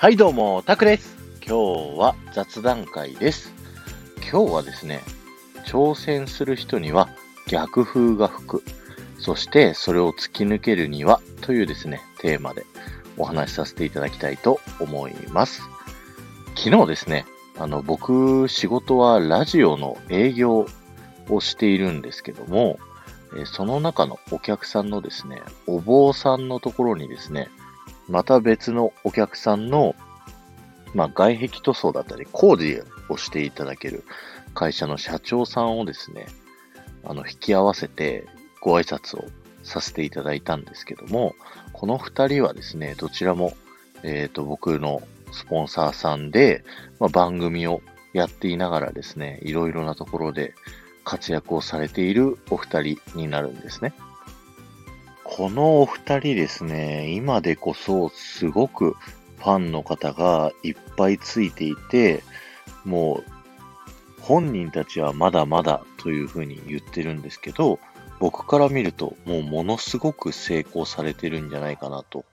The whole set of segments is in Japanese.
はいどうも、タクです。今日は雑談会です。今日はですね、挑戦する人には逆風が吹く。そしてそれを突き抜けるにはというですね、テーマでお話しさせていただきたいと思います。昨日ですね、あの、僕、仕事はラジオの営業をしているんですけども、その中のお客さんのですね、お坊さんのところにですね、また別のお客さんの、まあ、外壁塗装だったり工事をしていただける会社の社長さんをですね、あの、引き合わせてご挨拶をさせていただいたんですけども、この二人はですね、どちらも、えっ、ー、と、僕のスポンサーさんで、まあ、番組をやっていながらですね、いろいろなところで活躍をされているお二人になるんですね。このお二人ですね、今でこそすごくファンの方がいっぱいついていて、もう本人たちはまだまだというふうに言ってるんですけど、僕から見るともうものすごく成功されてるんじゃないかなと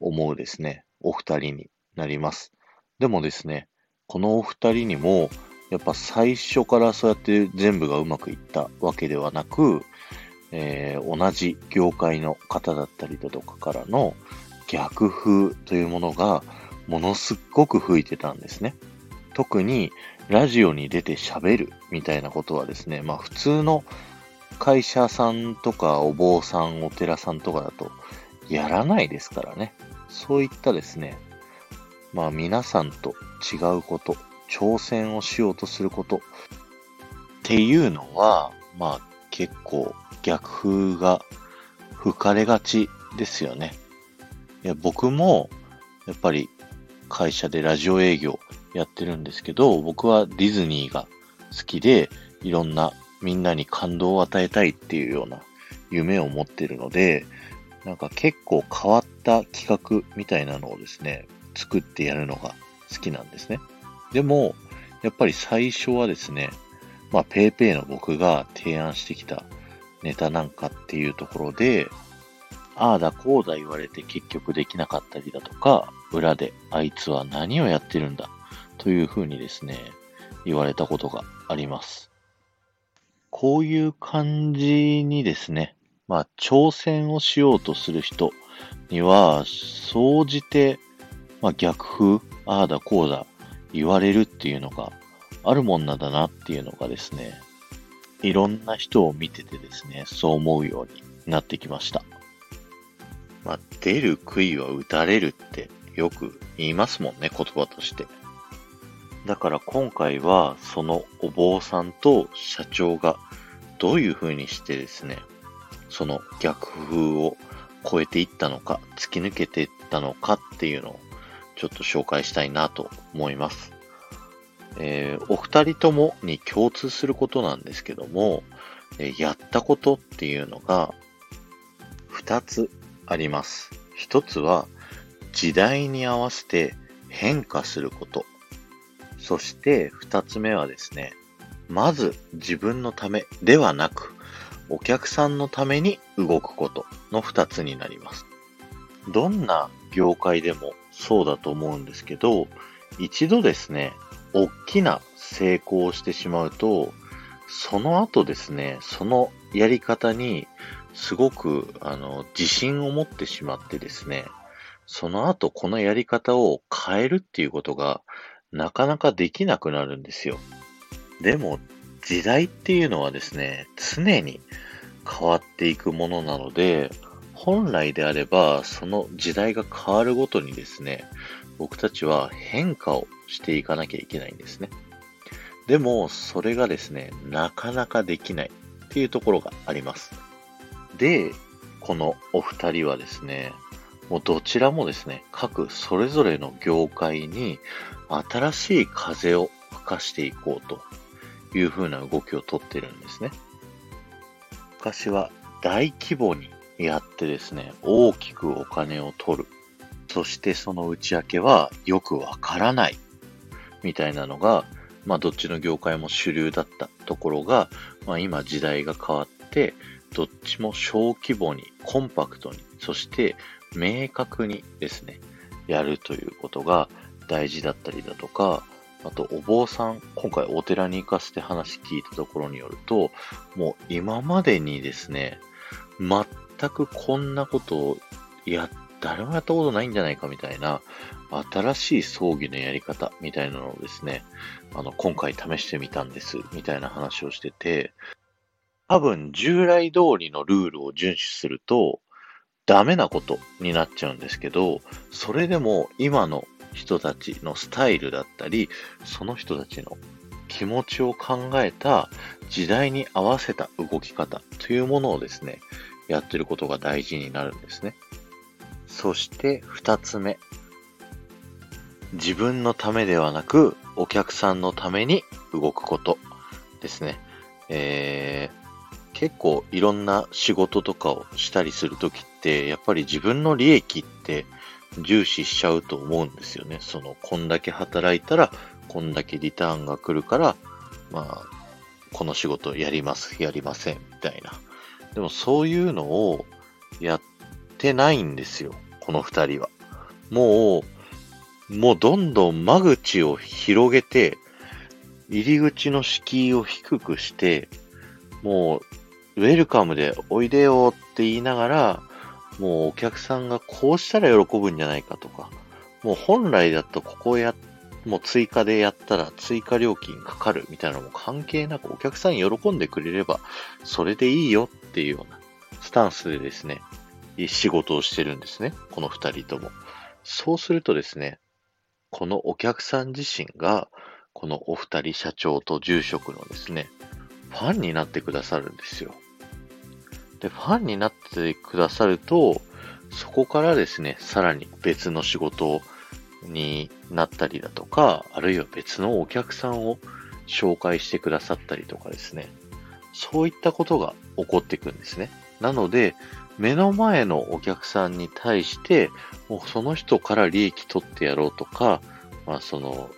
思うですね、お二人になります。でもですね、このお二人にもやっぱ最初からそうやって全部がうまくいったわけではなく、えー、同じ業界の方だったりだとかからの逆風というものがものすっごく吹いてたんですね。特にラジオに出て喋るみたいなことはですね、まあ普通の会社さんとかお坊さん、お寺さんとかだとやらないですからね。そういったですね、まあ皆さんと違うこと、挑戦をしようとすることっていうのは、まあ結構逆風が吹かれがちですよね。いや僕もやっぱり会社でラジオ営業やってるんですけど、僕はディズニーが好きで、いろんなみんなに感動を与えたいっていうような夢を持ってるので、なんか結構変わった企画みたいなのをですね、作ってやるのが好きなんですね。でも、やっぱり最初はですね、まあ、ペイペイの僕が提案してきたネタなんかっていうところで、ああだこうだ言われて結局できなかったりだとか、裏であいつは何をやってるんだというふうにですね、言われたことがあります。こういう感じにですね、まあ挑戦をしようとする人には、総じて、まあ逆風、ああだこうだ言われるっていうのがあるもんなんだなっていうのがですね、いろんな人を見ててですね、そう思うようになってきました。まあ、出る杭は打たれるってよく言いますもんね、言葉として。だから今回はそのお坊さんと社長がどういう風にしてですね、その逆風を超えていったのか、突き抜けていったのかっていうのをちょっと紹介したいなと思います。えー、お二人ともに共通することなんですけども、えー、やったことっていうのが二つあります。一つは時代に合わせて変化すること。そして二つ目はですね、まず自分のためではなく、お客さんのために動くことの二つになります。どんな業界でもそうだと思うんですけど、一度ですね、大きな成功をしてしまうと、その後ですね、そのやり方にすごく、あの、自信を持ってしまってですね、その後このやり方を変えるっていうことがなかなかできなくなるんですよ。でも、時代っていうのはですね、常に変わっていくものなので、本来であれば、その時代が変わるごとにですね、僕たちは変化をしていかなきゃいけないんですね。でも、それがですね、なかなかできないっていうところがあります。で、このお二人はですね、もうどちらもですね、各それぞれの業界に新しい風を吹かしていこうという風な動きをとってるんですね。昔は大規模にやってですね、大きくお金を取る。そしてその内訳はよくわからないみたいなのが、まあどっちの業界も主流だったところが、まあ今時代が変わって、どっちも小規模に、コンパクトに、そして明確にですね、やるということが大事だったりだとか、あと、お坊さん、今回お寺に行かせて話聞いたところによると、もう今までにですね、全くこんなことをやっ、誰もやったことないんじゃないかみたいな、新しい葬儀のやり方みたいなのをですね、あの、今回試してみたんです、みたいな話をしてて、多分従来通りのルールを遵守すると、ダメなことになっちゃうんですけど、それでも今の人たちのスタイルだったり、その人たちの気持ちを考えた時代に合わせた動き方というものをですね、やってることが大事になるんですね。そして二つ目。自分のためではなく、お客さんのために動くことですね。えー、結構いろんな仕事とかをしたりするときって、やっぱり自分の利益って重視しちゃうと思うんですよね。その、こんだけ働いたら、こんだけリターンが来るから、まあ、この仕事やります、やりません、みたいな。でもそういうのをやってないんですよ、この二人は。もう、もうどんどん間口を広げて、入り口の敷居を低くして、もう、ウェルカムでおいでよって言いながら、もうお客さんがこうしたら喜ぶんじゃないかとか、もう本来だとここや、もう追加でやったら追加料金かかるみたいなのも関係なくお客さん喜んでくれればそれでいいよっていうようなスタンスでですね、仕事をしてるんですね。この二人とも。そうするとですね、このお客さん自身が、このお二人社長と住職のですね、ファンになってくださるんですよ。で、ファンになってくださると、そこからですね、さらに別の仕事になったりだとか、あるいは別のお客さんを紹介してくださったりとかですね、そういったことが起こっていくんですね。なので、目の前のお客さんに対して、もうその人から利益取ってやろうとか、まあその、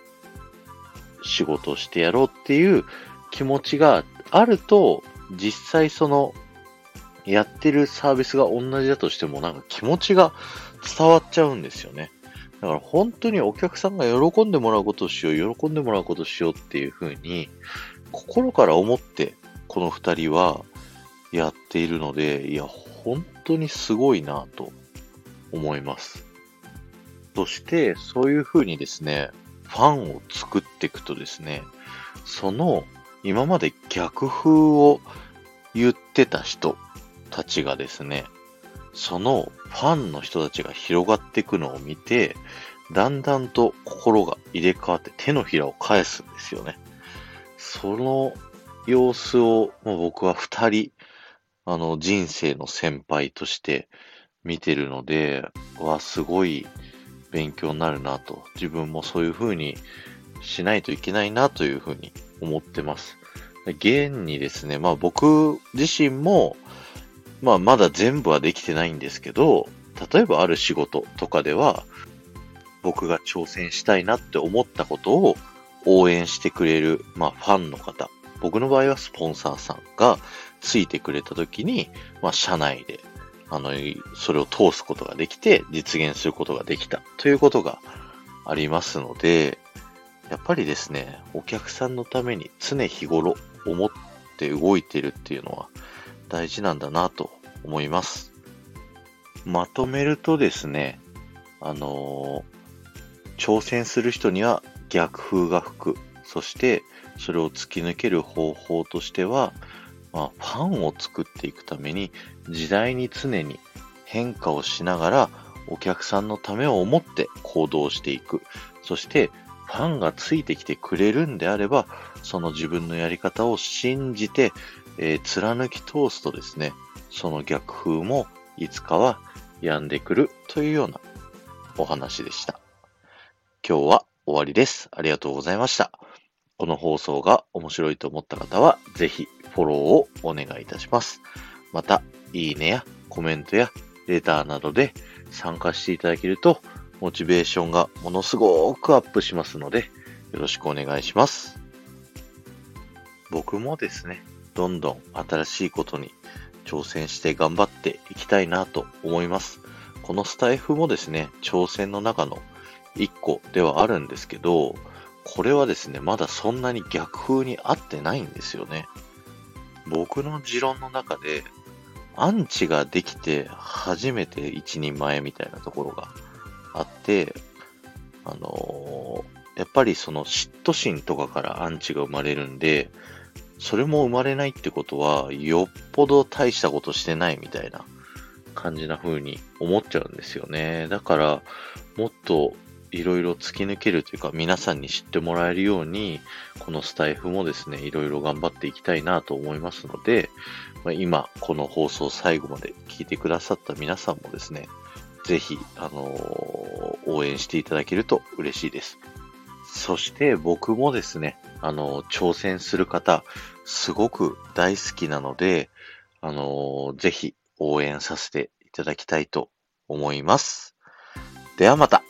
仕事をしてやろうっていう気持ちがあると、実際そのやってるサービスが同じだとしても、なんか気持ちが伝わっちゃうんですよね。だから本当にお客さんが喜んでもらうことをしよう、喜んでもらうことをしようっていうふうに、心から思って、この二人はやっているので、いや、本当にすごいなと思います。そして、そういうふうにですね、ファンを作っていくとですね、その今まで逆風を言ってた人たちがですね、そのファンの人たちが広がっていくのを見て、だんだんと心が入れ替わって手のひらを返すんですよね。その様子をもう僕は二人、あの人生の先輩として見てるので、わ、すごい勉強になるなと、自分もそういう風にしないといけないなという風に思ってます。現にですね、まあ僕自身もまあ、まだ全部はできてないんですけど、例えばある仕事とかでは、僕が挑戦したいなって思ったことを応援してくれる、まあ、ファンの方、僕の場合はスポンサーさんがついてくれた時に、まあ、社内で、あの、それを通すことができて、実現することができたということがありますので、やっぱりですね、お客さんのために常日頃思って動いてるっていうのは、大事なんだなと思います。まとめるとですね、あのー、挑戦する人には逆風が吹く。そしてそれを突き抜ける方法としては、まあ、ファンを作っていくために時代に常に変化をしながらお客さんのためを思って行動していく。そしてファンがついてきてくれるんであれば、その自分のやり方を信じてえー、貫き通すとですね、その逆風もいつかは止んでくるというようなお話でした。今日は終わりです。ありがとうございました。この放送が面白いと思った方は、ぜひフォローをお願いいたします。また、いいねやコメントやレターなどで参加していただけると、モチベーションがものすごくアップしますので、よろしくお願いします。僕もですね、どんどん新しいことに挑戦して頑張っていきたいなと思います。このスタイフもですね、挑戦の中の一個ではあるんですけど、これはですね、まだそんなに逆風に合ってないんですよね。僕の持論の中で、アンチができて初めて一人前みたいなところがあって、あのー、やっぱりその嫉妬心とかからアンチが生まれるんで、それも生まれないってことは、よっぽど大したことしてないみたいな感じな風に思っちゃうんですよね。だから、もっといろいろ突き抜けるというか、皆さんに知ってもらえるように、このスタイフもですね、いろいろ頑張っていきたいなと思いますので、まあ、今、この放送最後まで聞いてくださった皆さんもですね、ぜひ、あのー、応援していただけると嬉しいです。そして僕もですね、あのー、挑戦する方、すごく大好きなので、あのー、ぜひ応援させていただきたいと思います。ではまた。